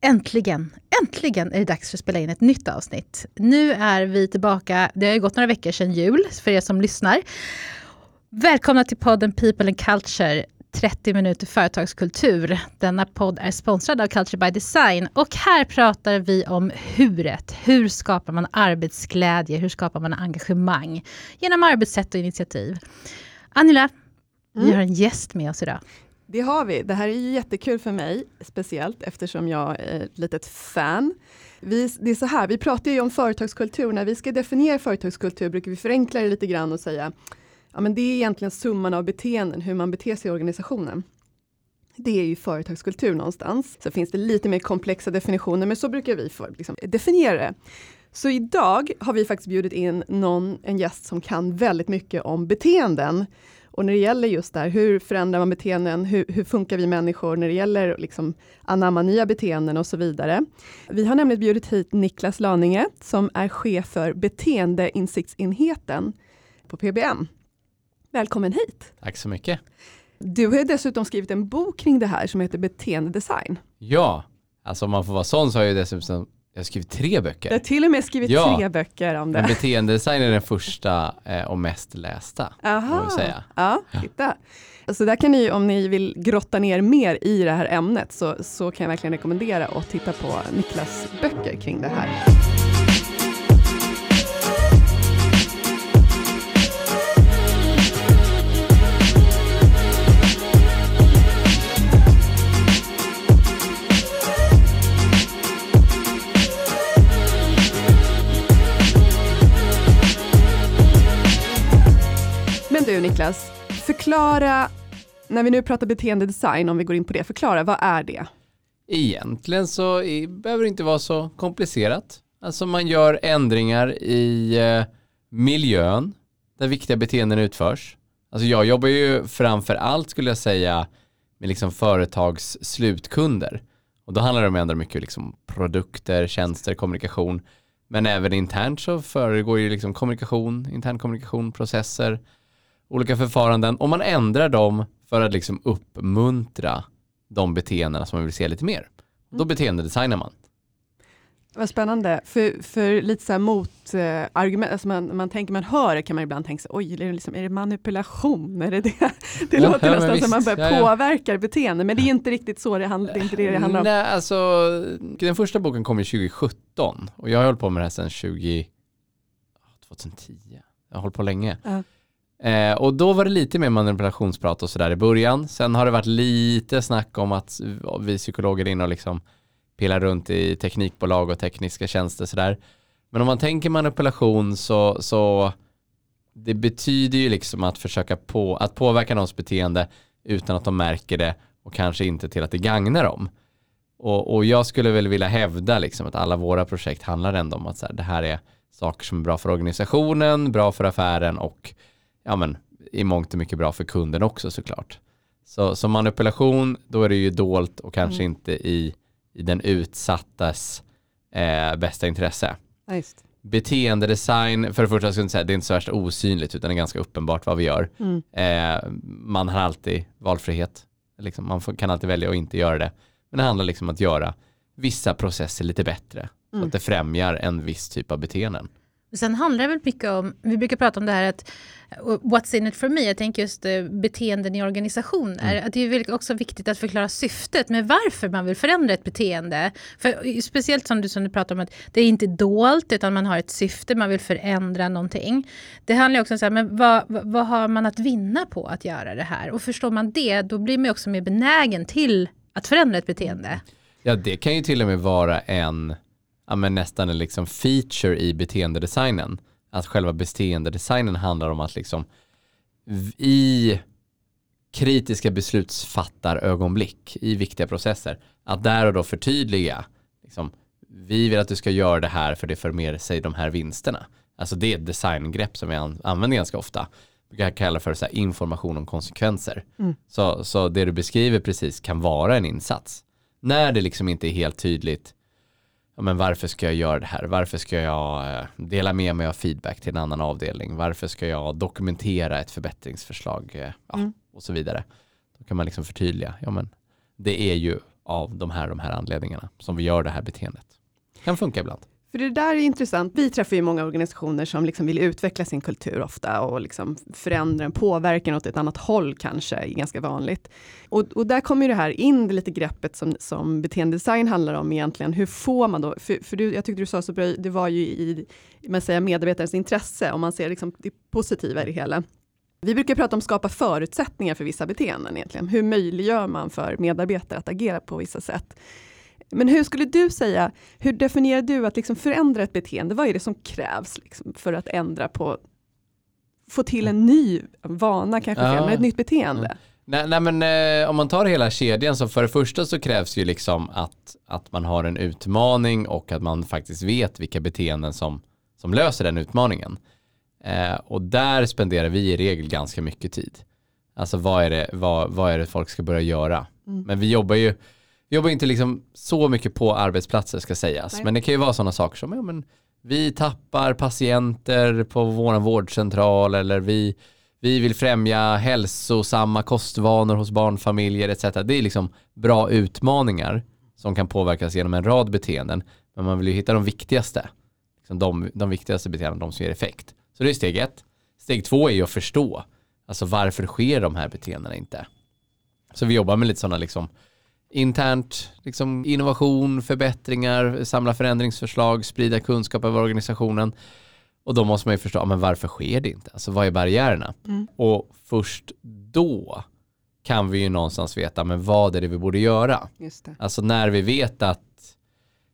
Äntligen, äntligen är det dags för att spela in ett nytt avsnitt. Nu är vi tillbaka, det har ju gått några veckor sedan jul för er som lyssnar. Välkomna till podden People and Culture, 30 minuter företagskultur. Denna podd är sponsrad av Culture by Design och här pratar vi om huret. Hur skapar man arbetsglädje? Hur skapar man engagemang? Genom arbetssätt och initiativ. Angela, mm. vi har en gäst med oss idag. Det har vi. Det här är ju jättekul för mig, speciellt eftersom jag är ett litet fan. Vi, det är så här, vi pratar ju om företagskultur. När vi ska definiera företagskultur brukar vi förenkla det lite grann och säga ja, men det är egentligen summan av beteenden, hur man beter sig i organisationen. Det är ju företagskultur någonstans. Så finns det lite mer komplexa definitioner, men så brukar vi för, liksom, definiera det. Så idag har vi faktiskt bjudit in någon, en gäst som kan väldigt mycket om beteenden. Och när det gäller just det här, hur förändrar man beteenden? Hur, hur funkar vi människor när det gäller liksom anamma nya beteenden och så vidare. Vi har nämligen bjudit hit Niklas Laninge som är chef för beteendeinsiktsenheten på PBM. Välkommen hit! Tack så mycket! Du har dessutom skrivit en bok kring det här som heter Beteendedesign. Ja, alltså om man får vara sån så har jag dessutom jag har skrivit tre böcker. Du har till och med skrivit ja, tre böcker om det. Men beteendedesign är den första eh, och mest lästa. Aha, säga. ja, titta. Så där kan ni, om ni vill grotta ner mer i det här ämnet, så, så kan jag verkligen rekommendera att titta på Niklas böcker kring det här. Du Niklas, förklara, när vi nu pratar beteendedesign, om vi går in på det, förklara, vad är det? Egentligen så behöver det inte vara så komplicerat. Alltså man gör ändringar i eh, miljön där viktiga beteenden utförs. Alltså jag jobbar ju framför allt skulle jag säga med liksom företags slutkunder. Och då handlar det om att ändra mycket liksom produkter, tjänster, kommunikation. Men även internt så föregår ju liksom kommunikation, intern kommunikation, processer, olika förfaranden och man ändrar dem för att liksom uppmuntra de beteendena som man vill se lite mer. Då mm. beteendedesignar man. Vad spännande, för, för lite så här motargument, eh, alltså man, man tänker, man hör kan man ibland tänka sig, oj, är det, liksom, är det manipulation? Är det det? Det ja, låter ja, nästan som man börjar ja, påverka beteende, men det är inte riktigt så det handlar, det är inte det det handlar om. Nej, alltså den första boken kom ju 2017 och jag har hållit på med det här sedan 20, 2010. Jag har hållit på länge. Uh. Eh, och då var det lite mer manipulationsprat och sådär i början. Sen har det varit lite snack om att vi psykologer är inne och liksom pillar runt i teknikbolag och tekniska tjänster sådär. Men om man tänker manipulation så, så det betyder ju liksom att försöka på, att påverka någons beteende utan att de märker det och kanske inte till att det gagnar dem. Och, och jag skulle väl vilja hävda liksom att alla våra projekt handlar ändå om att så här, det här är saker som är bra för organisationen, bra för affären och ja men, i mångt och mycket bra för kunden också såklart. Så som manipulation, då är det ju dolt och kanske mm. inte i, i den utsattas eh, bästa intresse. Just. Beteendedesign, för det första ska jag säga, det är inte så värst osynligt utan det är ganska uppenbart vad vi gör. Mm. Eh, man har alltid valfrihet, liksom, man får, kan alltid välja att inte göra det. Men det handlar liksom om att göra vissa processer lite bättre, mm. så att mm. det främjar en viss typ av beteenden. Sen handlar det väl mycket om, vi brukar prata om det här att what's in it for me, jag tänker just eh, beteenden i organisationer. Mm. Att det är också viktigt att förklara syftet med varför man vill förändra ett beteende. För speciellt som du, som du pratar om att det är inte dolt utan man har ett syfte, man vill förändra någonting. Det handlar också om så här, men vad, vad har man att vinna på att göra det här? Och förstår man det, då blir man också mer benägen till att förändra ett beteende. Ja, det kan ju till och med vara en ja, men nästan en liksom feature i beteendedesignen. Att själva beteendedesignen handlar om att liksom i kritiska beslutsfattarögonblick i viktiga processer, att där och då förtydliga, liksom, vi vill att du ska göra det här för det för med sig de här vinsterna. Alltså det är ett designgrepp som vi använder ganska ofta. Jag kallar för så information om konsekvenser. Mm. Så, så det du beskriver precis kan vara en insats. När det liksom inte är helt tydligt ja, men varför ska jag göra det här? Varför ska jag eh, dela med mig av feedback till en annan avdelning? Varför ska jag dokumentera ett förbättringsförslag? Eh, ja, mm. Och så vidare. Då kan man liksom förtydliga, ja men det är ju av de här, de här anledningarna som vi gör det här beteendet. Kan funka ibland. För det där är intressant. Vi träffar ju många organisationer som liksom vill utveckla sin kultur ofta och liksom förändra en påverkan åt ett annat håll kanske, är ganska vanligt. Och, och där kommer det här in, det lite greppet som, som beteendedesign handlar om egentligen. Hur får man då, för, för du, jag tyckte du sa så bra, det var ju i man säger, medarbetarens intresse, om man ser liksom det positiva i det hela. Vi brukar prata om skapa förutsättningar för vissa beteenden egentligen. Hur möjliggör man för medarbetare att agera på vissa sätt? Men hur skulle du säga, hur definierar du att liksom förändra ett beteende? Vad är det som krävs liksom för att ändra på, få till en ny vana kanske, ja. men ett nytt beteende? Mm. Nej, nej, men eh, om man tar hela kedjan så för det första så krävs ju liksom att, att man har en utmaning och att man faktiskt vet vilka beteenden som, som löser den utmaningen. Eh, och där spenderar vi i regel ganska mycket tid. Alltså vad är det, vad, vad är det folk ska börja göra? Mm. Men vi jobbar ju jobbar inte liksom så mycket på arbetsplatser ska sägas. Nej. Men det kan ju vara sådana saker som, ja men vi tappar patienter på vår vårdcentral eller vi, vi vill främja hälsosamma kostvanor hos barnfamiljer etc. Det är liksom bra utmaningar som kan påverkas genom en rad beteenden. Men man vill ju hitta de viktigaste. Liksom de, de viktigaste beteendena, de som ger effekt. Så det är steg ett. Steg två är ju att förstå. Alltså varför sker de här beteendena inte? Så vi jobbar med lite sådana liksom internt, liksom innovation, förbättringar, samla förändringsförslag, sprida kunskap över organisationen. Och då måste man ju förstå, men varför sker det inte? Alltså vad är barriärerna? Mm. Och först då kan vi ju någonstans veta, men vad är det vi borde göra? Alltså när vi vet att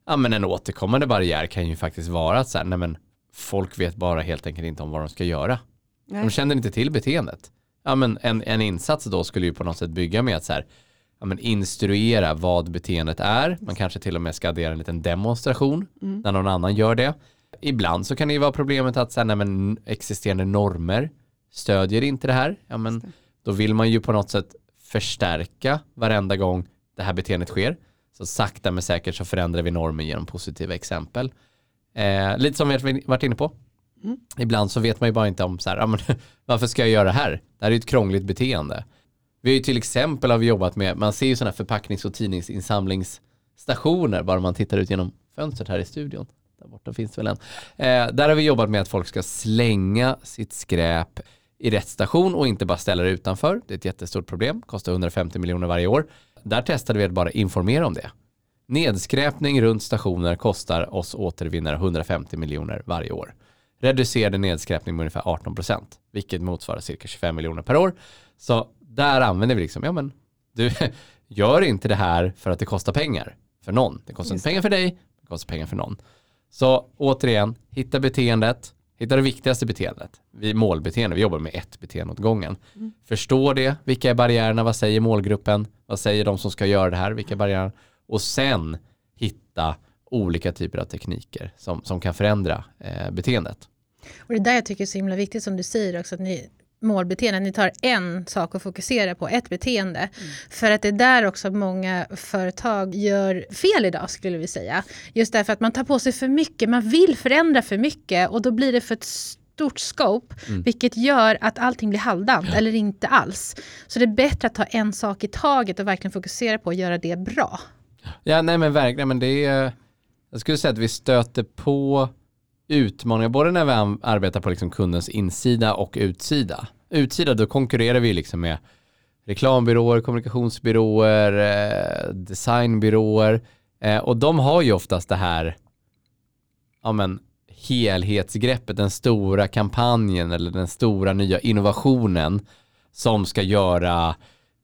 ja, men en återkommande barriär kan ju faktiskt vara att så här, nej, men folk vet bara helt enkelt inte om vad de ska göra. Nej. De känner inte till beteendet. Ja, men en, en insats då skulle ju på något sätt bygga med att så här, ja, men instruera vad beteendet är. Man kanske till och med ska addera en liten demonstration mm. när någon annan gör det. Ibland så kan det ju vara problemet att sen, nej, men existerande normer stödjer inte det här. Ja, men då vill man ju på något sätt förstärka varenda gång det här beteendet sker. Så sakta men säkert så förändrar vi normen genom positiva exempel. Eh, lite som vi varit inne på. Mm. Ibland så vet man ju bara inte om så här, ja, men, varför ska jag göra det här? Det här är ju ett krångligt beteende. Vi har ju till exempel har vi jobbat med, man ser ju sådana här förpacknings och tidningsinsamlingsstationer bara man tittar ut genom fönstret här i studion. Där borta finns det väl en. Eh, där har vi jobbat med att folk ska slänga sitt skräp i rätt station och inte bara ställa det utanför. Det är ett jättestort problem, kostar 150 miljoner varje år. Där testade vi att bara informera om det. Nedskräpning runt stationer kostar oss återvinnare 150 miljoner varje år. Reducerade nedskräpning med ungefär 18 procent, vilket motsvarar cirka 25 miljoner per år. Så där använder vi liksom, ja men du gör inte det här för att det kostar pengar för någon. Det kostar inte pengar för dig, det kostar pengar för någon. Så återigen, hitta beteendet, hitta det viktigaste beteendet. Vi målbeteende, vi jobbar med ett beteende åt gången. Mm. Förstå det, vilka är barriärerna, vad säger målgruppen, vad säger de som ska göra det här, vilka är barriärerna? Och sen hitta olika typer av tekniker som, som kan förändra eh, beteendet. Och det där jag tycker är så himla viktigt som du säger också, att ni målbeteende. Ni tar en sak och fokuserar på, ett beteende. Mm. För att det är där också många företag gör fel idag skulle vi säga. Just därför att man tar på sig för mycket, man vill förändra för mycket och då blir det för ett stort scope, mm. vilket gör att allting blir halvdant ja. eller inte alls. Så det är bättre att ta en sak i taget och verkligen fokusera på att göra det bra. Ja, nej men verkligen, men det är, jag skulle säga att vi stöter på utmaningar, både när vi arbetar på liksom kundens insida och utsida. Utsida, då konkurrerar vi liksom med reklambyråer, kommunikationsbyråer, eh, designbyråer eh, och de har ju oftast det här ja, men, helhetsgreppet, den stora kampanjen eller den stora nya innovationen som ska göra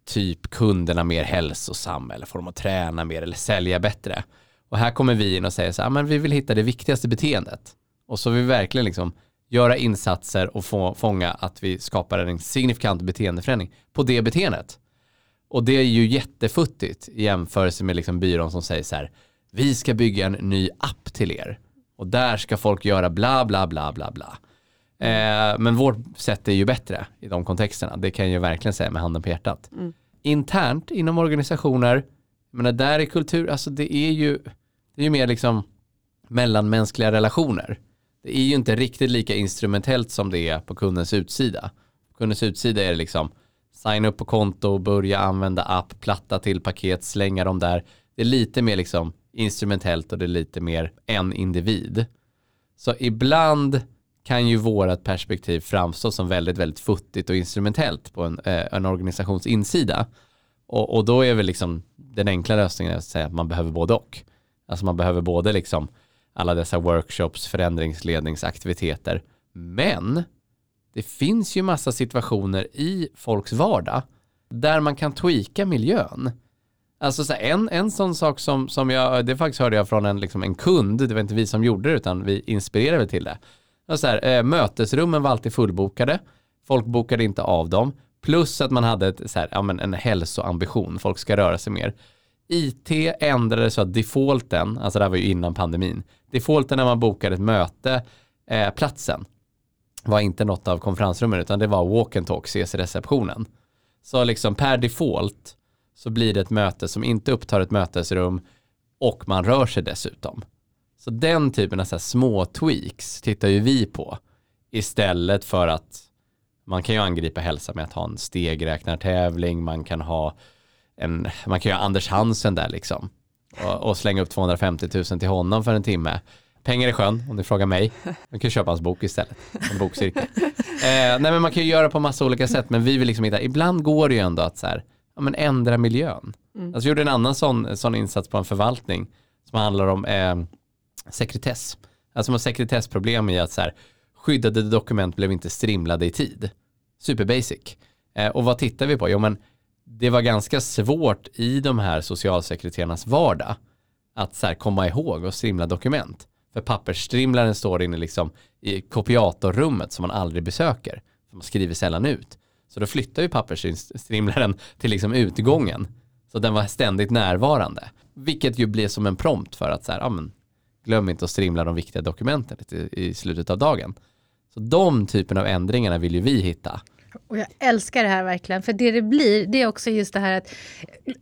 typ kunderna mer hälsosamma eller få dem att träna mer eller sälja bättre. Och här kommer vi in och säger så här, men vi vill hitta det viktigaste beteendet. Och så vill vi verkligen liksom göra insatser och få, fånga att vi skapar en signifikant beteendeförändring på det beteendet. Och det är ju jättefuttigt i jämförelse med liksom byrån som säger så här, vi ska bygga en ny app till er och där ska folk göra bla bla bla bla bla. Eh, men vårt sätt är ju bättre i de kontexterna, det kan jag ju verkligen säga med handen på hjärtat. Mm. Internt inom organisationer, men där är kultur, alltså det är ju, det är ju mer liksom mellanmänskliga relationer det är ju inte riktigt lika instrumentellt som det är på kundens utsida. På kundens utsida är det liksom signa upp på konto, börja använda app, platta till paket, slänga dem där. Det är lite mer liksom instrumentellt och det är lite mer en individ. Så ibland kan ju vårat perspektiv framstå som väldigt, väldigt futtigt och instrumentellt på en, eh, en organisations insida. Och, och, då är väl liksom den enkla lösningen att säga att man behöver både och. Alltså man behöver både liksom alla dessa workshops, förändringsledningsaktiviteter. Men det finns ju massa situationer i folks vardag där man kan tweaka miljön. Alltså så en, en sån sak som, som jag, det faktiskt hörde jag från en, liksom en kund, det var inte vi som gjorde det utan vi inspirerade till det. Så här, eh, mötesrummen var alltid fullbokade, folk bokade inte av dem, plus att man hade ett, så här, ja, men en hälsoambition, folk ska röra sig mer. IT ändrades så att defaulten, alltså det här var ju innan pandemin, defaulten när man bokar ett möte, eh, platsen, var inte något av konferensrummen utan det var walk and talk, ses i receptionen. Så liksom per default så blir det ett möte som inte upptar ett mötesrum och man rör sig dessutom. Så den typen av så små tweaks tittar ju vi på istället för att man kan ju angripa hälsa med att ha en stegräknartävling, man kan ha en, man kan ju ha Anders Hansen där liksom och, och slänga upp 250 000 till honom för en timme. Pengar i sjön, om ni frågar mig. Man kan köpa hans bok istället. En bokcirkel. Eh, nej men man kan ju göra på massa olika sätt, men vi vill liksom hitta, ibland går det ju ändå att så här, ja, men ändra miljön. Mm. Alltså, jag gjorde en annan sån, sån insats på en förvaltning som handlar om eh, sekretess. Alltså man har sekretessproblem i att så här, skyddade dokument blev inte strimlade i tid. Super basic. Eh, och vad tittar vi på? Jo men det var ganska svårt i de här socialsekreterarnas vardag att så här, komma ihåg och strimla dokument. För pappersstrimlaren står inne liksom i kopiatorrummet som man aldrig besöker. För man skriver sällan ut. Så då flyttar ju pappersstrimlaren till liksom utgången. Så den var ständigt närvarande. Vilket ju blir som en prompt för att så här, ah, men, glöm inte att strimla de viktiga dokumenten i, i slutet av dagen. Så de typen av ändringarna vill ju vi hitta. Och jag älskar det här verkligen, för det det blir, det är också just det här att,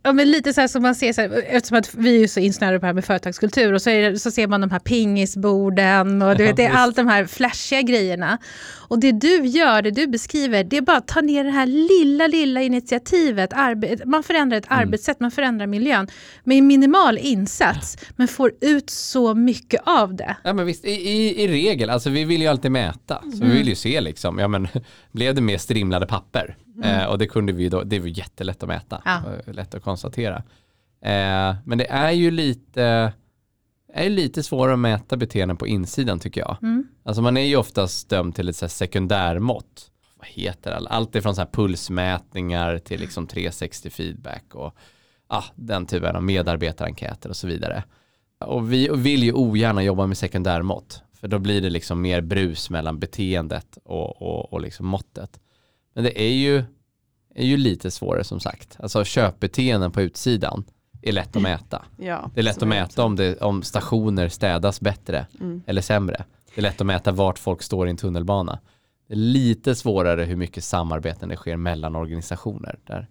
ja, men lite så här som man ser, så här, eftersom att vi är så insnöade på det här med företagskultur, och så, det, så ser man de här pingisborden och du vet, det är allt de här flashiga grejerna. Och det du gör, det du beskriver, det är bara att ta ner det här lilla, lilla initiativet. Man förändrar ett mm. arbetssätt, man förändrar miljön med minimal insats, men får ut så mycket av det. Ja men visst, i, i, i regel, alltså vi vill ju alltid mäta, så mm. vi vill ju se liksom, ja men blev det mer strimlade papper? Mm. Eh, och det kunde vi då, det var jättelätt att mäta, ja. lätt att konstatera. Eh, men det är ju lite är lite svårare att mäta beteenden på insidan tycker jag. Mm. Alltså man är ju oftast dömd till ett så sekundärmått. Vad heter det? Allt ifrån så här pulsmätningar till liksom 360 feedback och ah, den typen av medarbetarenkäter och så vidare. Och vi vill ju ogärna jobba med sekundärmått. För då blir det liksom mer brus mellan beteendet och, och, och liksom måttet. Men det är ju, är ju lite svårare som sagt. Alltså köpbeteenden på utsidan är lätt att mäta. Ja, det är lätt att mäta om, det, om stationer städas bättre mm. eller sämre. Det är lätt att mäta vart folk står i en tunnelbana. Det är lite svårare hur mycket samarbeten det sker mellan organisationer. Där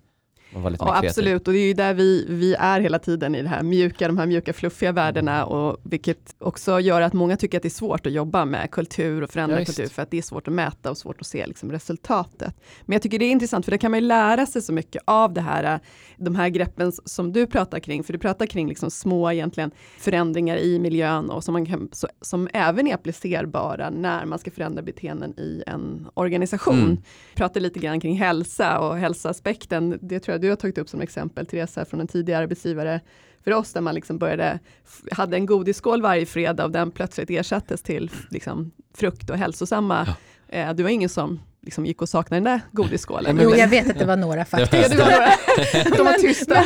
ja, absolut, och det är ju där vi, vi är hela tiden i det här mjuka, de här mjuka fluffiga värdena, och vilket också gör att många tycker att det är svårt att jobba med kultur och förändra ja, kultur, för att det är svårt att mäta och svårt att se liksom, resultatet. Men jag tycker det är intressant, för det kan man ju lära sig så mycket av det här, de här greppen som du pratar kring, för du pratar kring liksom små egentligen förändringar i miljön och som, man kan, så, som även är applicerbara när man ska förändra beteenden i en organisation. Mm. Pratar lite grann kring hälsa och hälsoaspekten, det tror jag du har tagit upp som exempel, Teresa, från en tidigare arbetsgivare för oss, där man liksom började, hade en godisskål varje fredag och den plötsligt ersattes till liksom, frukt och hälsosamma. Ja. Eh, det var ingen som liksom gick och saknade den där godisskålen. Jo, jag vet att det var några faktiskt. det var några. De var tysta.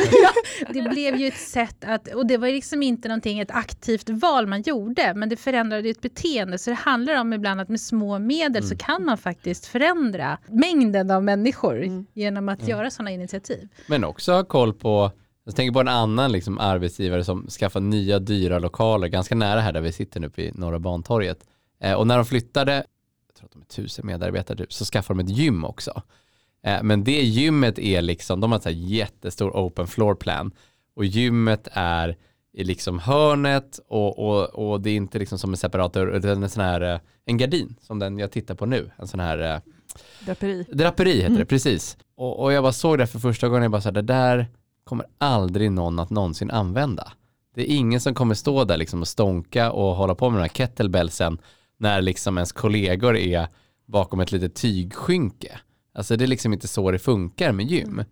det blev ju ett sätt att, och det var liksom inte någonting, ett aktivt val man gjorde, men det förändrade ett beteende. Så det handlar om ibland att med små medel mm. så kan man faktiskt förändra mängden av människor mm. genom att mm. göra sådana initiativ. Men också ha koll på jag tänker på en annan liksom, arbetsgivare som skaffar nya dyra lokaler ganska nära här där vi sitter nu vid Norra Bantorget. Eh, och när de flyttade tror att de är tusen medarbetare typ, så skaffar de ett gym också. Eh, men det gymmet är liksom, de har så jättestor open floor plan och gymmet är i liksom hörnet och, och, och det är inte liksom som en separat dörr, utan en sån här, eh, en gardin som den jag tittar på nu, en sån här Draperi. Draperi heter mm. det, precis. Och, och, jag bara såg det för första gången, jag bara så här, det där kommer aldrig någon att någonsin använda. Det är ingen som kommer stå där liksom och stånka och hålla på med den här kettlebellsen när liksom ens kollegor är bakom ett litet tygskynke. Alltså det är liksom inte så det funkar med gym.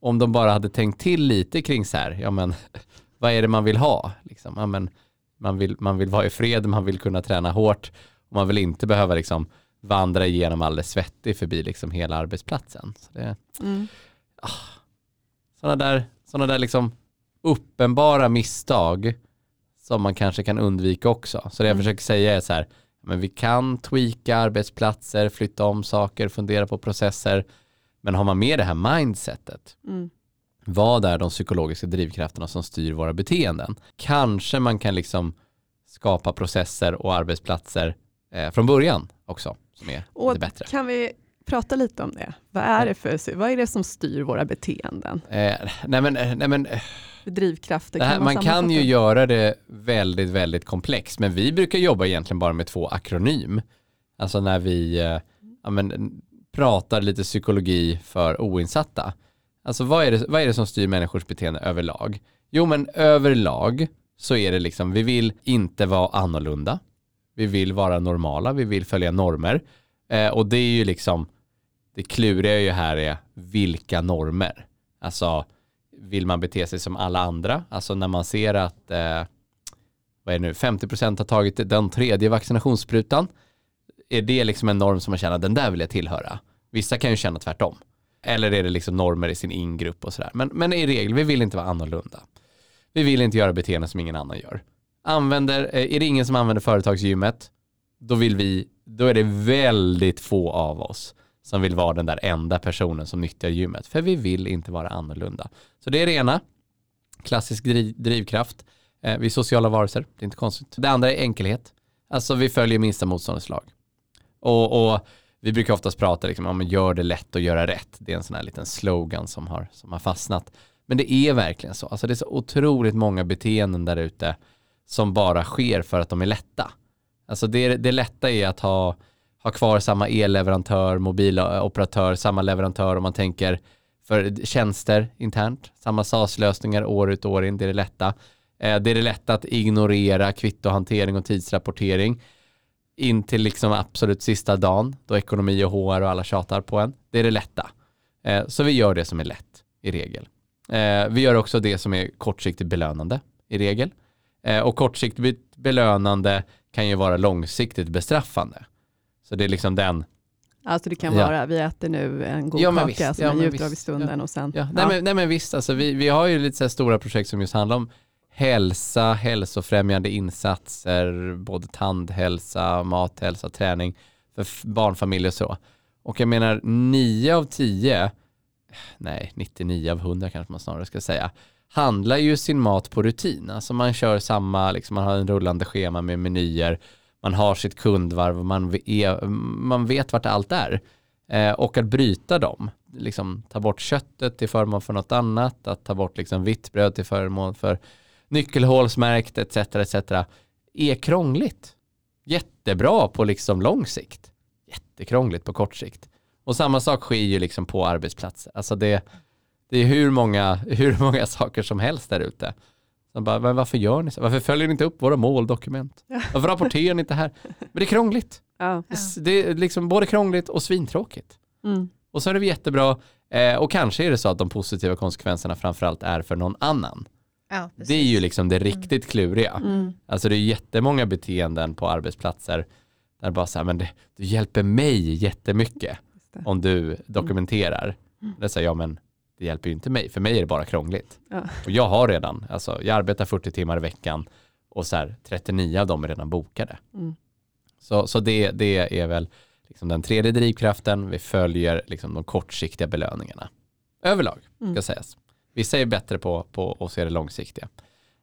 Om de bara hade tänkt till lite kring så här, ja men vad är det man vill ha? Liksom, ja, men, man, vill, man vill vara i fred, man vill kunna träna hårt och man vill inte behöva liksom vandra igenom alldeles svettig förbi liksom hela arbetsplatsen. Så det, mm. ah, sådana där, såna där liksom uppenbara misstag som man kanske kan undvika också. Så det jag mm. försöker säga är så här, men vi kan tweaka arbetsplatser, flytta om saker, fundera på processer. Men har man med det här mindsetet, mm. vad är de psykologiska drivkrafterna som styr våra beteenden? Kanske man kan liksom skapa processer och arbetsplatser eh, från början också som är och lite bättre. Kan vi prata lite om det? Vad är det, för, vad är det som styr våra beteenden? Eh, nej men, nej men, eh, drivkrafter? Här, kan man, man kan ju göra det väldigt, väldigt komplext, men vi brukar jobba egentligen bara med två akronym. Alltså när vi eh, ja, men, pratar lite psykologi för oinsatta. Alltså vad är, det, vad är det som styr människors beteende överlag? Jo men överlag så är det liksom, vi vill inte vara annorlunda. Vi vill vara normala, vi vill följa normer. Eh, och det är ju liksom, det kluriga ju här är vilka normer. Alltså vill man bete sig som alla andra? Alltså när man ser att eh, vad är det nu, 50% har tagit den tredje vaccinationssprutan. Är det liksom en norm som man känner, den där vill jag tillhöra? Vissa kan ju känna tvärtom. Eller är det liksom normer i sin ingrupp och sådär. Men, men i regel, vi vill inte vara annorlunda. Vi vill inte göra beteenden som ingen annan gör. Använder, eh, är det ingen som använder företagsgymmet, då vill vi, då är det väldigt få av oss som vill vara den där enda personen som nyttjar gymmet. För vi vill inte vara annorlunda. Så det är det ena, klassisk driv, drivkraft. Eh, vi är sociala varelser, det är inte konstigt. Det andra är enkelhet. Alltså vi följer minsta motståndets lag. Och, och, vi brukar oftast prata liksom, om att gör det lätt att göra rätt. Det är en sån här liten slogan som har, som har fastnat. Men det är verkligen så. Alltså det är så otroligt många beteenden där ute som bara sker för att de är lätta. Alltså det, det lätta är att ha ha kvar samma elleverantör, mobiloperatör, samma leverantör om man tänker för tjänster internt. Samma SAS-lösningar år ut och år in, det är det lätta. Eh, det är det lätta att ignorera kvittohantering och tidsrapportering in till liksom absolut sista dagen då ekonomi och HR och alla tjatar på en. Det är det lätta. Eh, så vi gör det som är lätt i regel. Eh, vi gör också det som är kortsiktigt belönande i regel. Och kortsiktigt belönande kan ju vara långsiktigt bestraffande. Så det är liksom den. Alltså det kan vara, ja. vi äter nu en god ja, kaka visst, som ja, njuter av i stunden ja. och sen. Ja. Nej, men, nej men visst, alltså vi, vi har ju lite så stora projekt som just handlar om hälsa, hälsofrämjande insatser, både tandhälsa, mathälsa, träning för barnfamiljer och så. Och jag menar 9 av 10, nej 99 av 100 kanske man snarare ska säga, handlar ju sin mat på rutin. Alltså man kör samma, liksom man har en rullande schema med menyer man har sitt kundvarv, man, är, man vet vart allt är. Eh, och att bryta dem, liksom ta bort köttet till förmån för något annat, att ta bort liksom vitt bröd till förmån för nyckelhålsmärkt etc. etc. är krångligt. Jättebra på liksom lång sikt. Jättekrångligt på kort sikt. Och samma sak sker ju liksom på arbetsplatser. Alltså det, det är hur många, hur många saker som helst där ute. Så bara, men varför gör ni så? Varför följer ni inte upp våra måldokument? Varför rapporterar ni inte här? Men det är krångligt. Ja. Det är liksom både krångligt och svintråkigt. Mm. Och så är det jättebra. Eh, och kanske är det så att de positiva konsekvenserna framförallt är för någon annan. Ja, det är ju liksom det mm. riktigt kluriga. Mm. Alltså det är jättemånga beteenden på arbetsplatser där bara så här, men det, du hjälper mig jättemycket om du dokumenterar. Mm. Det säger jag, men det hjälper ju inte mig. För mig är det bara krångligt. Ja. Och jag har redan, alltså jag arbetar 40 timmar i veckan och så här, 39 av dem är redan bokade. Mm. Så, så det, det är väl liksom den tredje drivkraften. Vi följer liksom de kortsiktiga belöningarna. Överlag, mm. ska sägas. Vissa är bättre på, på att se det långsiktiga.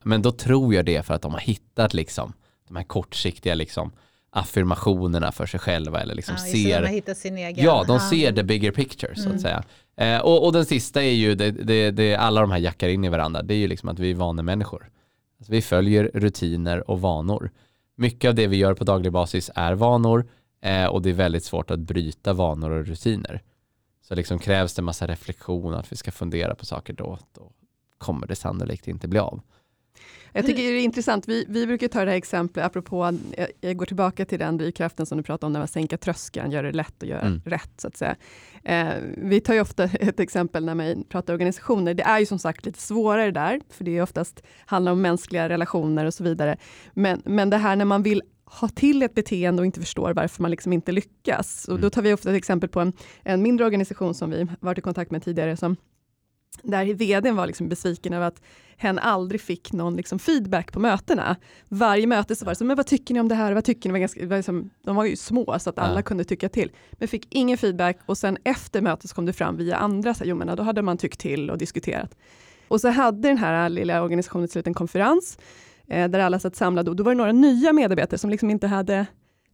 Men då tror jag det för att de har hittat liksom de här kortsiktiga liksom affirmationerna för sig själva eller liksom ja, ser sin egen. Ja, de ser the bigger picture så att mm. säga. Eh, och, och, den sista är ju, det, det, det, alla de här jackar in i varandra, det är ju liksom att vi är vanemänniskor. Alltså vi följer rutiner och vanor. Mycket av det vi gör på daglig basis är vanor. Eh, och det är väldigt svårt att bryta vanor och rutiner. Så liksom krävs det massa reflektion, att vi ska fundera på saker då, då kommer det sannolikt inte bli av. Jag tycker det är intressant, vi, vi brukar ta det här exemplet, apropå, jag, jag går tillbaka till den drivkraften som du pratade om, när man sänker tröskeln, gör det lätt att göra mm. rätt, så att säga. Eh, vi tar ju ofta ett exempel när man pratar organisationer, det är ju som sagt lite svårare där, för det är oftast handlar om mänskliga relationer och så vidare. Men, men det här när man vill ha till ett beteende och inte förstår varför man liksom inte lyckas. Och då mm. tar vi ofta ett exempel på en, en mindre organisation som vi varit i kontakt med tidigare, som där vdn var liksom besviken över att hen aldrig fick någon liksom feedback på mötena. Varje möte så var det så, men vad tycker ni om det här? Vad tycker ni? Var ganska, var liksom, de var ju små så att alla ja. kunde tycka till. Men fick ingen feedback och sen efter mötet så kom det fram via andra, så, jo men då hade man tyckt till och diskuterat. Och så hade den här lilla organisationen till en konferens eh, där alla satt samlade och då var det några nya medarbetare som liksom inte hade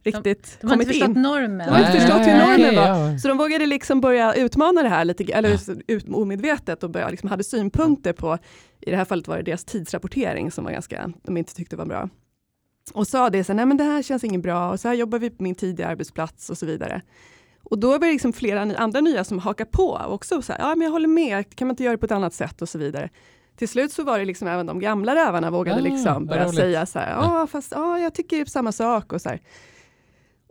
riktigt de, de kommit in. Normen. De har inte förstått hur normen var. Så de vågade liksom börja utmana det här lite, eller ut, omedvetet och börja, liksom hade synpunkter på, i det här fallet var det deras tidsrapportering som var ganska, de inte tyckte var bra. Och sa det, så, nej men det här känns inget bra och så här jobbar vi på min tidiga arbetsplats och så vidare. Och då var det liksom flera andra nya som hakar på och också så här, ja men jag håller med, kan man inte göra det på ett annat sätt och så vidare. Till slut så var det liksom även de gamla rävarna vågade ah, liksom börja säga så här, ja fast ja, jag tycker samma sak och så här.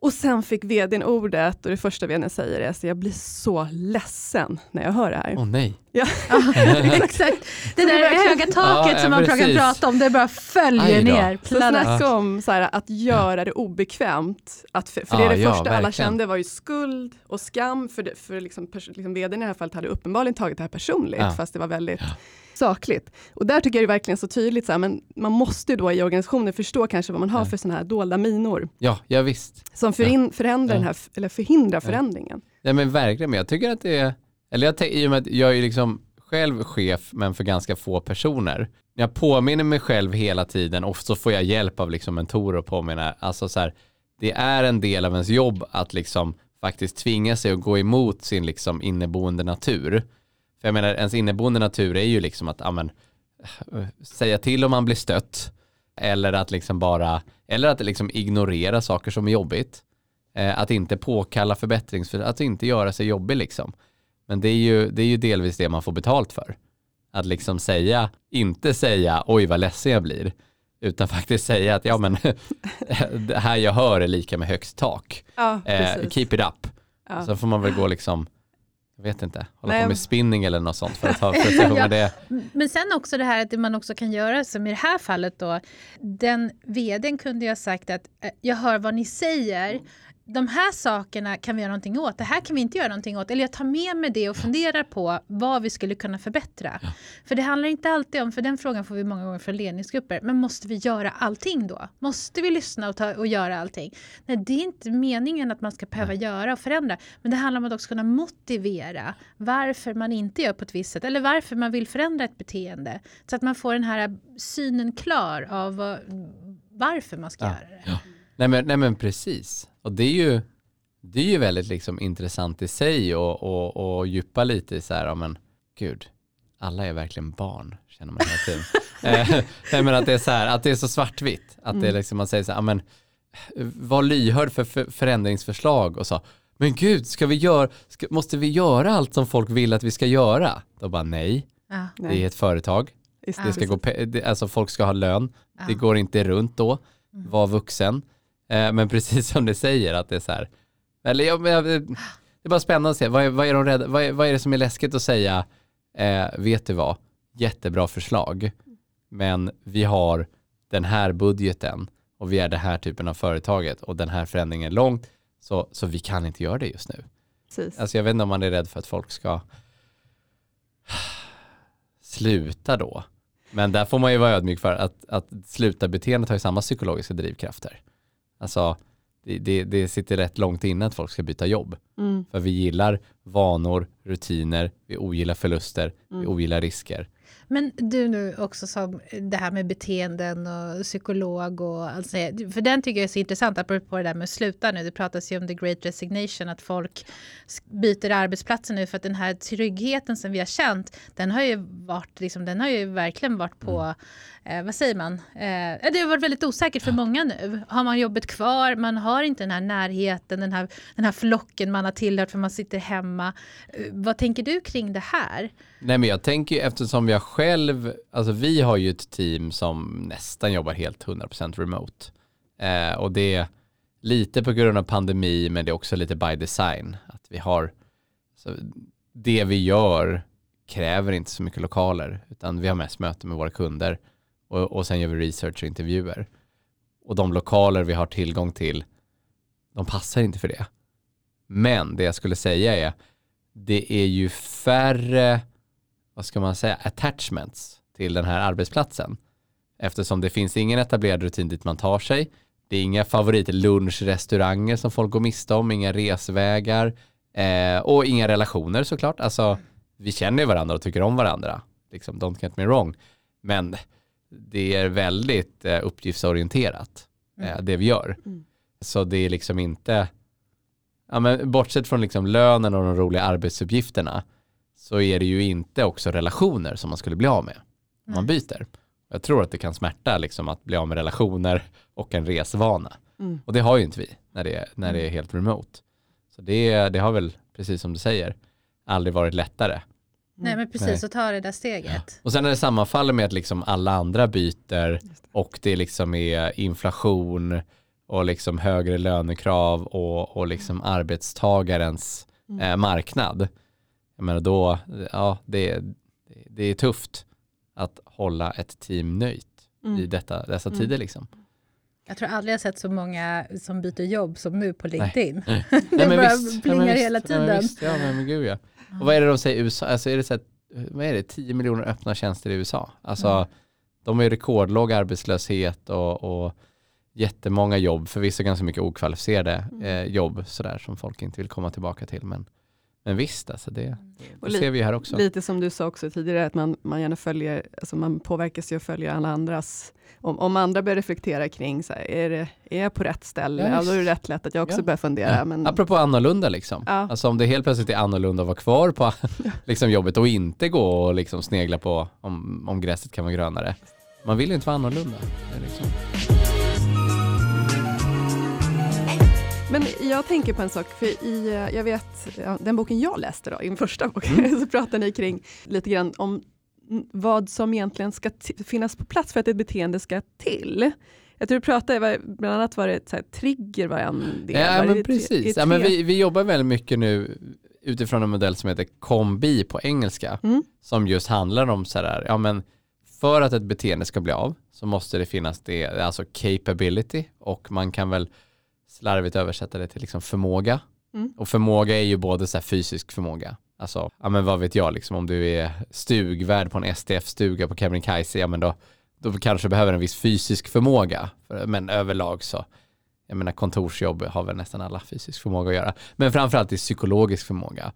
Och sen fick vdn ordet och det första vdn säger är att jag blir så ledsen när jag hör det här. Åh oh, nej. Ja. Exakt. Det där höga taket ja, som man brukar prata om, det bara följer ner. Så snacka om så här, att göra det obekvämt. Att för, för det, är det första verkligen. alla kände var ju skuld och skam, för, det, för liksom, liksom vdn i det här fallet hade uppenbarligen tagit det här personligt, fast det var väldigt sakligt. Och där tycker jag det är verkligen så tydligt, så här, men man måste då i organisationen förstå kanske vad man har för sådana här dolda minor. Ja, ja visst. Som förin, förändrar ja. den här, eller förhindrar förändringen. Ja men verkligen, men jag tycker att det är, eller jag, i och med att jag är liksom själv chef men för ganska få personer. Jag påminner mig själv hela tiden och så får jag hjälp av liksom mentorer och påminna. Alltså så här, det är en del av ens jobb att liksom faktiskt tvinga sig att gå emot sin liksom inneboende natur. För jag menar, ens inneboende natur är ju liksom att amen, säga till om man blir stött. Eller att liksom bara, eller att liksom ignorera saker som är jobbigt. Eh, att inte påkalla förbättrings, att inte göra sig jobbig liksom. Men det är, ju, det är ju delvis det man får betalt för. Att liksom säga, inte säga oj vad ledsen jag blir. Utan faktiskt säga att ja men det här jag hör är lika med högst tak. Ja, eh, keep it up. Ja. Så får man väl gå liksom jag vet inte, hålla Nej. på med spinning eller något sånt för att ha prestation ja. det. Men sen också det här att man också kan göra som i det här fallet då, den vdn kunde ju ha sagt att eh, jag hör vad ni säger, de här sakerna kan vi göra någonting åt, det här kan vi inte göra någonting åt. Eller jag tar med mig det och funderar på vad vi skulle kunna förbättra. Ja. För det handlar inte alltid om, för den frågan får vi många gånger från ledningsgrupper, men måste vi göra allting då? Måste vi lyssna och, ta, och göra allting? Nej, det är inte meningen att man ska behöva Nej. göra och förändra, men det handlar om att också kunna motivera varför man inte gör på ett visst sätt, eller varför man vill förändra ett beteende. Så att man får den här synen klar av varför man ska ja. göra det. Ja. Nej, men, nej men precis. Och det är ju, det är ju väldigt liksom intressant i sig och, och, och djupa lite i så här, ja men gud, alla är verkligen barn, känner man hela tiden. eh, nej, men att det är så här, att det är så svartvitt. Att mm. det är liksom, man säger så här, ja men var lyhörd för, för förändringsförslag och så. Men gud, ska vi gör, ska, måste vi göra allt som folk vill att vi ska göra? Då bara nej, ja, det nej. är ett företag. Det ska gå, alltså folk ska ha lön, ja. det går inte runt då. Mm. Var vuxen. Eh, men precis som du säger att det är så här, eller jag, jag, det är bara spännande att se, vad är, vad är, de rädda, vad är, vad är det som är läskigt att säga, eh, vet du vad, jättebra förslag, men vi har den här budgeten och vi är den här typen av företaget och den här förändringen är långt, så, så vi kan inte göra det just nu. Precis. Alltså jag vet inte om man är rädd för att folk ska sluta då. Men där får man ju vara ödmjuk för att, att sluta beteendet har ju samma psykologiska drivkrafter. Alltså, det, det, det sitter rätt långt innan att folk ska byta jobb. Mm. För vi gillar vanor, rutiner, vi ogillar förluster, mm. vi ogillar risker. Men du nu också som det här med beteenden och psykolog och allt för den tycker jag är så intressant apropå det där med att sluta nu. Det pratas ju om the great resignation, att folk byter arbetsplatser nu för att den här tryggheten som vi har känt, den har ju varit, liksom, den har ju verkligen varit på, mm. eh, vad säger man, eh, det har varit väldigt osäkert för många nu. Har man jobbet kvar, man har inte den här närheten, den här, den här flocken man har tillhört för man sitter hemma. Eh, vad tänker du kring det här? Nej men jag tänker eftersom jag själv, alltså vi har ju ett team som nästan jobbar helt 100% remote. Eh, och det är lite på grund av pandemi men det är också lite by design. Att vi har, så det vi gör kräver inte så mycket lokaler utan vi har mest möten med våra kunder och, och sen gör vi research och intervjuer. Och de lokaler vi har tillgång till, de passar inte för det. Men det jag skulle säga är, det är ju färre vad ska man säga, attachments till den här arbetsplatsen. Eftersom det finns ingen etablerad rutin dit man tar sig. Det är inga favoritlunchrestauranger som folk går miste om, inga resvägar eh, och inga relationer såklart. Alltså, vi känner ju varandra och tycker om varandra. Liksom, don't get me wrong. Men det är väldigt eh, uppgiftsorienterat, eh, mm. det vi gör. Mm. Så det är liksom inte, ja, men bortsett från liksom lönen och de roliga arbetsuppgifterna, så är det ju inte också relationer som man skulle bli av med om man byter. Jag tror att det kan smärta liksom att bli av med relationer och en resvana. Mm. Och det har ju inte vi när det är, när det är mm. helt remote. Så det, det har väl, precis som du säger, aldrig varit lättare. Nej men precis, att ta det där steget. Ja. Och sen när det sammanfaller med att liksom alla andra byter och det liksom är inflation och liksom högre lönekrav och, och liksom arbetstagarens mm. eh, marknad jag menar då, ja, det, det är tufft att hålla ett team nöjt mm. i detta, dessa mm. tider liksom. Jag tror aldrig jag sett så många som byter jobb som nu på LinkedIn. Nej. det Nej, bara visst, plingar ja, hela tiden. Ja, visst, ja, men, gud ja. Och vad är det de säger i USA? Alltså är det så att, vad är det, 10 miljoner öppna tjänster i USA? Alltså mm. de har ju rekordlåg arbetslöshet och, och jättemånga jobb, förvisso ganska mycket okvalificerade mm. eh, jobb sådär som folk inte vill komma tillbaka till. Men men visst, alltså det, det ser vi här också. Lite som du sa också tidigare, att man, man gärna följer, alltså man påverkas ju att följa alla andras, om, om andra börjar reflektera kring, så här, är, det, är jag på rätt ställe? Ja, ja, då är det rätt lätt att jag också ja. börjar fundera. Ja. Men... Apropå annorlunda, liksom. Ja. alltså om det helt plötsligt är annorlunda att vara kvar på liksom, jobbet och inte gå och liksom, snegla på om, om gräset kan vara grönare. Man vill inte vara annorlunda. Liksom. Men jag tänker på en sak, för i, eh, jag vet, den boken jag läste då, i min första bok, mm. så pratar ni kring lite grann om vad som egentligen ska finnas på plats för att ett beteende ska till. Jag tror du pratade, bland annat var det så här, trigger var en del. Ja, men precis. Ja, men vi, vi jobbar väldigt mycket nu utifrån en modell som heter kombi på engelska, mm. som just handlar om så här, ja men för att ett beteende ska bli av så måste det finnas det, alltså capability och man kan väl slarvigt översätta det till liksom förmåga. Mm. Och förmåga är ju både så fysisk förmåga, alltså, ja men vad vet jag, liksom, om du är stugvärd på en STF-stuga på Kebnekaise, ja men då, då kanske du behöver en viss fysisk förmåga. Men överlag så, jag menar kontorsjobb har väl nästan alla fysisk förmåga att göra. Men framförallt i psykologisk förmåga.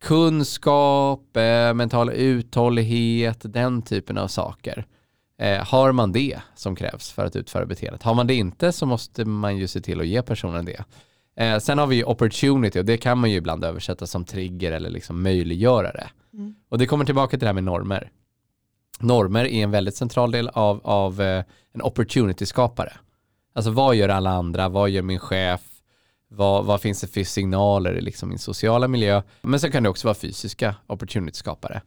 Kunskap, eh, mental uthållighet, den typen av saker. Eh, har man det som krävs för att utföra beteendet? Har man det inte så måste man ju se till att ge personen det. Eh, sen har vi opportunity och det kan man ju ibland översätta som trigger eller liksom möjliggörare. Mm. Och det kommer tillbaka till det här med normer. Normer är en väldigt central del av, av eh, en opportunity-skapare. Alltså vad gör alla andra? Vad gör min chef? Vad, vad finns det för signaler i liksom min sociala miljö? Men sen kan det också vara fysiska opportunity-skapare.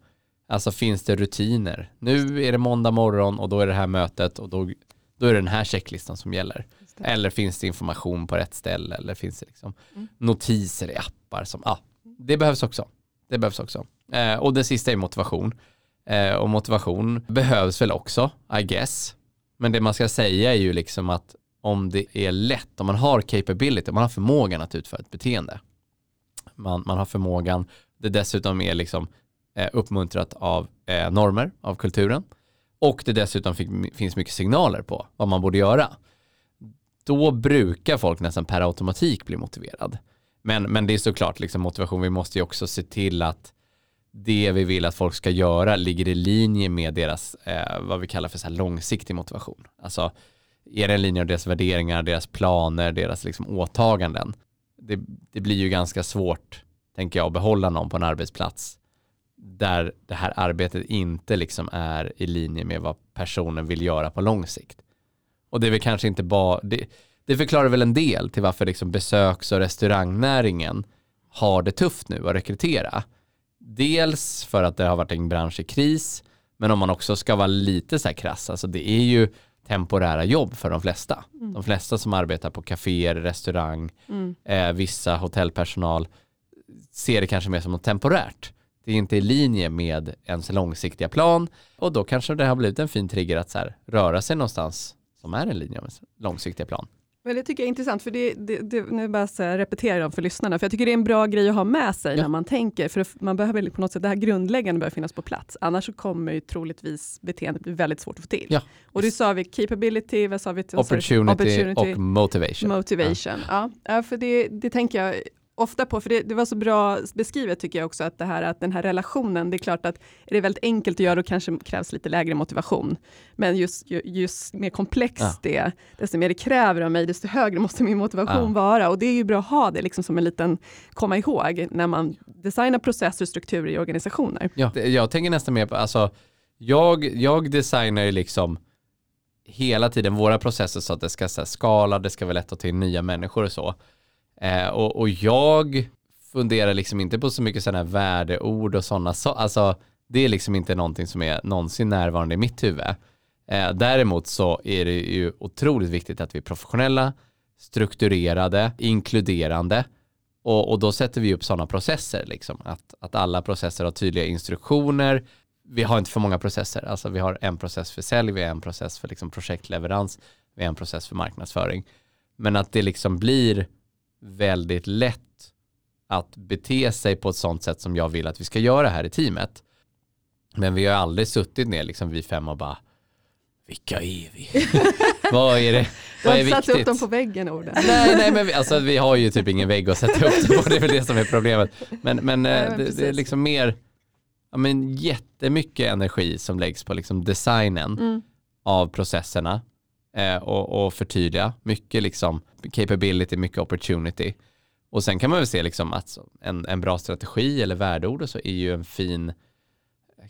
Alltså finns det rutiner? Nu är det måndag morgon och då är det här mötet och då, då är det den här checklistan som gäller. Eller finns det information på rätt ställe eller finns det liksom mm. notiser i appar som, ja, det behövs också. Det behövs också. Eh, och det sista är motivation. Eh, och motivation behövs väl också, I guess. Men det man ska säga är ju liksom att om det är lätt, om man har capability, om man har förmågan att utföra ett beteende. Man, man har förmågan, det dessutom är liksom eh, uppmuntrat av eh, normer, av kulturen. Och det dessutom fick, finns mycket signaler på vad man borde göra. Då brukar folk nästan per automatik bli motiverad. Men, men det är såklart liksom motivation, vi måste ju också se till att det vi vill att folk ska göra ligger i linje med deras, eh, vad vi kallar för så långsiktig motivation. Alltså, är det en linje av deras värderingar, deras planer, deras liksom åtaganden? Det, det blir ju ganska svårt, tänker jag, att behålla någon på en arbetsplats där det här arbetet inte liksom är i linje med vad personen vill göra på lång sikt. Och det är väl kanske inte bara, det, det förklarar väl en del till varför liksom besöks och restaurangnäringen har det tufft nu att rekrytera. Dels för att det har varit en bransch i kris, men om man också ska vara lite så här krass, alltså det är ju temporära jobb för de flesta. Mm. De flesta som arbetar på kaféer, restaurang, mm. eh, vissa hotellpersonal ser det kanske mer som något temporärt. Det är inte i linje med ens långsiktiga plan och då kanske det har blivit en fin trigger att så här, röra sig någonstans som är en linje med långsiktiga plan. Men det tycker jag är intressant, för det, det, det nu bara så repetera dem för lyssnarna, för jag tycker det är en bra grej att ha med sig ja. när man tänker, för man behöver på något sätt, det här grundläggande behöver finnas på plats, annars så kommer ju troligtvis beteendet bli väldigt svårt att få till. Ja. Och det sa vi capability, vad sa vi? Opportunity, Opportunity och motivation. Motivation, ja. ja. för det, det tänker jag ofta på, för det, det, var så bra beskrivet tycker jag också, att, det här, att den här relationen, det är klart att är det väldigt enkelt att göra, då kanske krävs lite lägre motivation. Men just, just mer komplext ja. det är, desto mer det kräver av mig, desto högre måste min motivation ja. vara. Och det är ju bra att ha det liksom som en liten, komma ihåg, när man designar processer och strukturer i organisationer. Ja, jag tänker nästan mer på, alltså, jag, jag designar ju liksom hela tiden våra processer så att det ska så här, skala, det ska vara lätt att ta in nya människor och så. Eh, och, och jag funderar liksom inte på så mycket sådana här värdeord och sådana, saker. alltså det är liksom inte någonting som är någonsin närvarande i mitt huvud. Eh, däremot så är det ju otroligt viktigt att vi är professionella, strukturerade, inkluderande och, och då sätter vi upp sådana processer, liksom, att, att alla processer har tydliga instruktioner. Vi har inte för många processer, alltså vi har en process för sälj, vi har en process för liksom projektleverans, vi har en process för marknadsföring. Men att det liksom blir väldigt lätt att bete sig på ett sånt sätt som jag vill att vi ska göra här i teamet. Men vi har aldrig suttit ner, liksom vi fem och bara, vilka är vi? vad är det? Vad är viktigt? upp dem på väggen orden. nej, nej, men vi, alltså, vi har ju typ ingen vägg att sätta upp det på, det är väl det som är problemet. Men, men, nej, men det, det, är liksom mer, ja, men jättemycket energi som läggs på liksom designen mm. av processerna eh, och, och förtydliga. Mycket liksom capability, mycket opportunity. Och sen kan man väl se liksom att en, en bra strategi eller värdeord och så är ju en fin,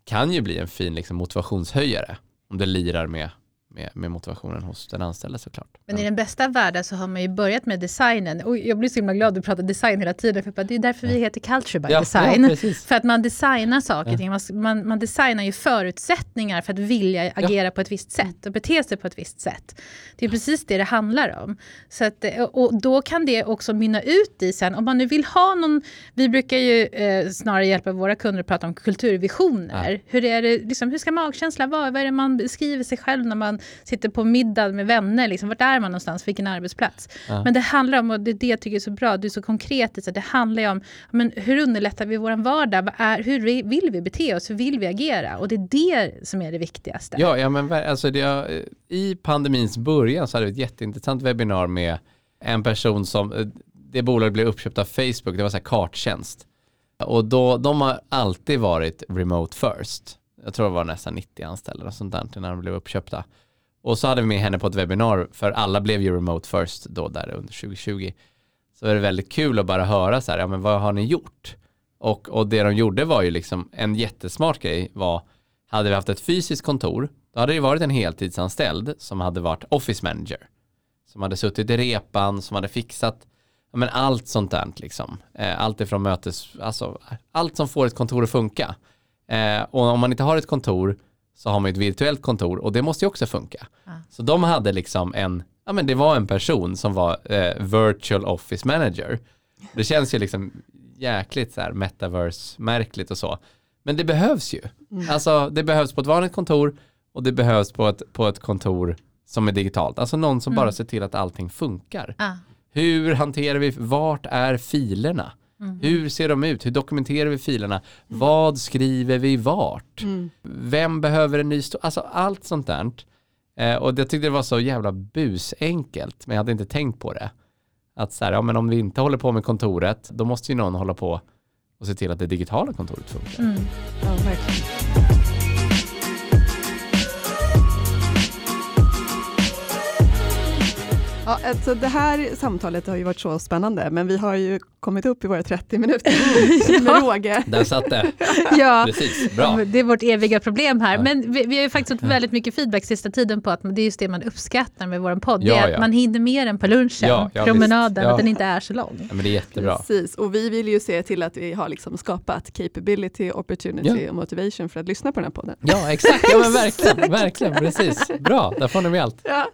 kan ju bli en fin liksom motivationshöjare om det lirar med med, med motivationen hos den anställda såklart. Men i den bästa världen så har man ju börjat med designen. Och jag blir så himla glad att du pratar design hela tiden, för det är därför vi heter Culture by ja, Design. Ja, för att man designar saker, ja. man, man, man designar ju förutsättningar för att vilja agera på ett visst sätt och bete sig på ett visst sätt. Det är precis det det handlar om. Så att, och då kan det också mynna ut i sen, om man nu vill ha någon, vi brukar ju eh, snarare hjälpa våra kunder att prata om kulturvisioner. Hur, är det, liksom, hur ska magkänsla vara? Vad är det man beskriver sig själv när man sitter på middag med vänner. Liksom, vart är man någonstans? Vilken arbetsplats? Ja. Men det handlar om, och det är det jag tycker är så bra, du är så konkret, så det handlar ju om men hur underlättar vi vår vardag? Är, hur vill vi bete oss? Hur vill vi agera? Och det är det som är det viktigaste. Ja, ja men alltså det, i pandemins början så hade vi ett jätteintressant webbinar med en person som, det bolaget blev uppköpt av Facebook, det var så här karttjänst. Och då, de har alltid varit remote first. Jag tror det var nästan 90 anställda och sånt där när de blev uppköpta. Och så hade vi med henne på ett webbinar, för alla blev ju remote first då där under 2020. Så är det väldigt kul att bara höra så här, ja men vad har ni gjort? Och, och det de gjorde var ju liksom, en jättesmart grej var, hade vi haft ett fysiskt kontor, då hade det varit en heltidsanställd som hade varit office manager. Som hade suttit i repan, som hade fixat ja, men allt sånt där liksom. Eh, allt ifrån mötes, alltså allt som får ett kontor att funka. Eh, och om man inte har ett kontor så har man ett virtuellt kontor och det måste ju också funka. Ah. Så de hade liksom en, ja men det var en person som var eh, virtual office manager. Det känns ju liksom jäkligt så här metaverse-märkligt och så. Men det behövs ju. Mm. Alltså det behövs på ett vanligt kontor och det behövs på ett, på ett kontor som är digitalt. Alltså någon som mm. bara ser till att allting funkar. Ah. Hur hanterar vi, vart är filerna? Mm. Hur ser de ut? Hur dokumenterar vi filerna? Mm. Vad skriver vi vart? Mm. Vem behöver en ny Alltså allt sånt där. Eh, och jag tyckte det var så jävla busenkelt, men jag hade inte tänkt på det. Att så här, ja men om vi inte håller på med kontoret, då måste ju någon hålla på och se till att det digitala kontoret funkar. Mm. Ja, verkligen. Ja, alltså det här samtalet har ju varit så spännande, men vi har ju kommit upp i våra 30 minuter med råge. Där satt det. Ja, Precis, bra. det är vårt eviga problem här. Ja. Men vi, vi har ju faktiskt fått väldigt mycket feedback sista tiden på att det är just det man uppskattar med vår podd. Ja, det är ja. att man hinner med den på lunchen, Ja, ja, promenaden. Ja. att den inte är så lång. Ja, men det är jättebra. Precis, och vi vill ju se till att vi har liksom skapat capability, opportunity Ja. och motivation för att lyssna på den här podden. Ja, exakt. Ja, men verkligen, verkligen, precis. Bra, där får ni med allt. Ja.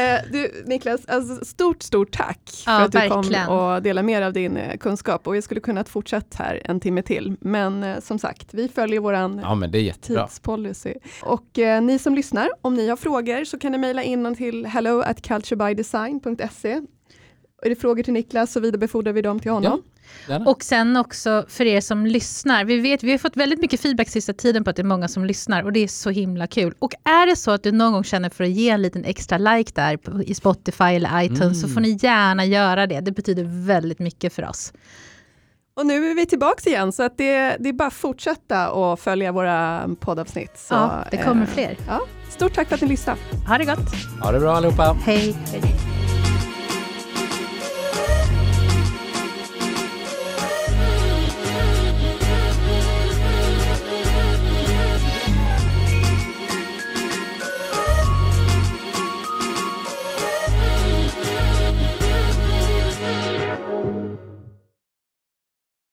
Eh, du, Niklas, alltså, stort, stort tack Ja, för att du verkligen. kom och delade med dig av din eh, kunskap. Och jag skulle kunna fortsätta här en timme till, men eh, som sagt, vi följer våran Ja, tidspolicy. Och eh, ni som lyssnar, om ni har frågor så kan ni mejla in dem till hello at culturebydesign.se. Är det frågor till Niklas så vidarebefordrar vi dem till honom. Gärna. Och sen också för er som lyssnar. Vi, vet, vi har fått väldigt mycket feedback sista tiden på att det är många som lyssnar och det är så himla kul. Och är det så att du någon gång känner för att ge en liten extra like där på, i Spotify eller iTunes så Mm. får ni gärna göra det. Det betyder väldigt mycket för oss. Och nu är vi tillbaka igen så att det, det är bara att fortsätta och följa våra poddavsnitt. Så, ja, det kommer eh, fler. Ja, stort tack för att ni lyssnade. Ha det gott. Ha det bra allihopa. Hej. Hej.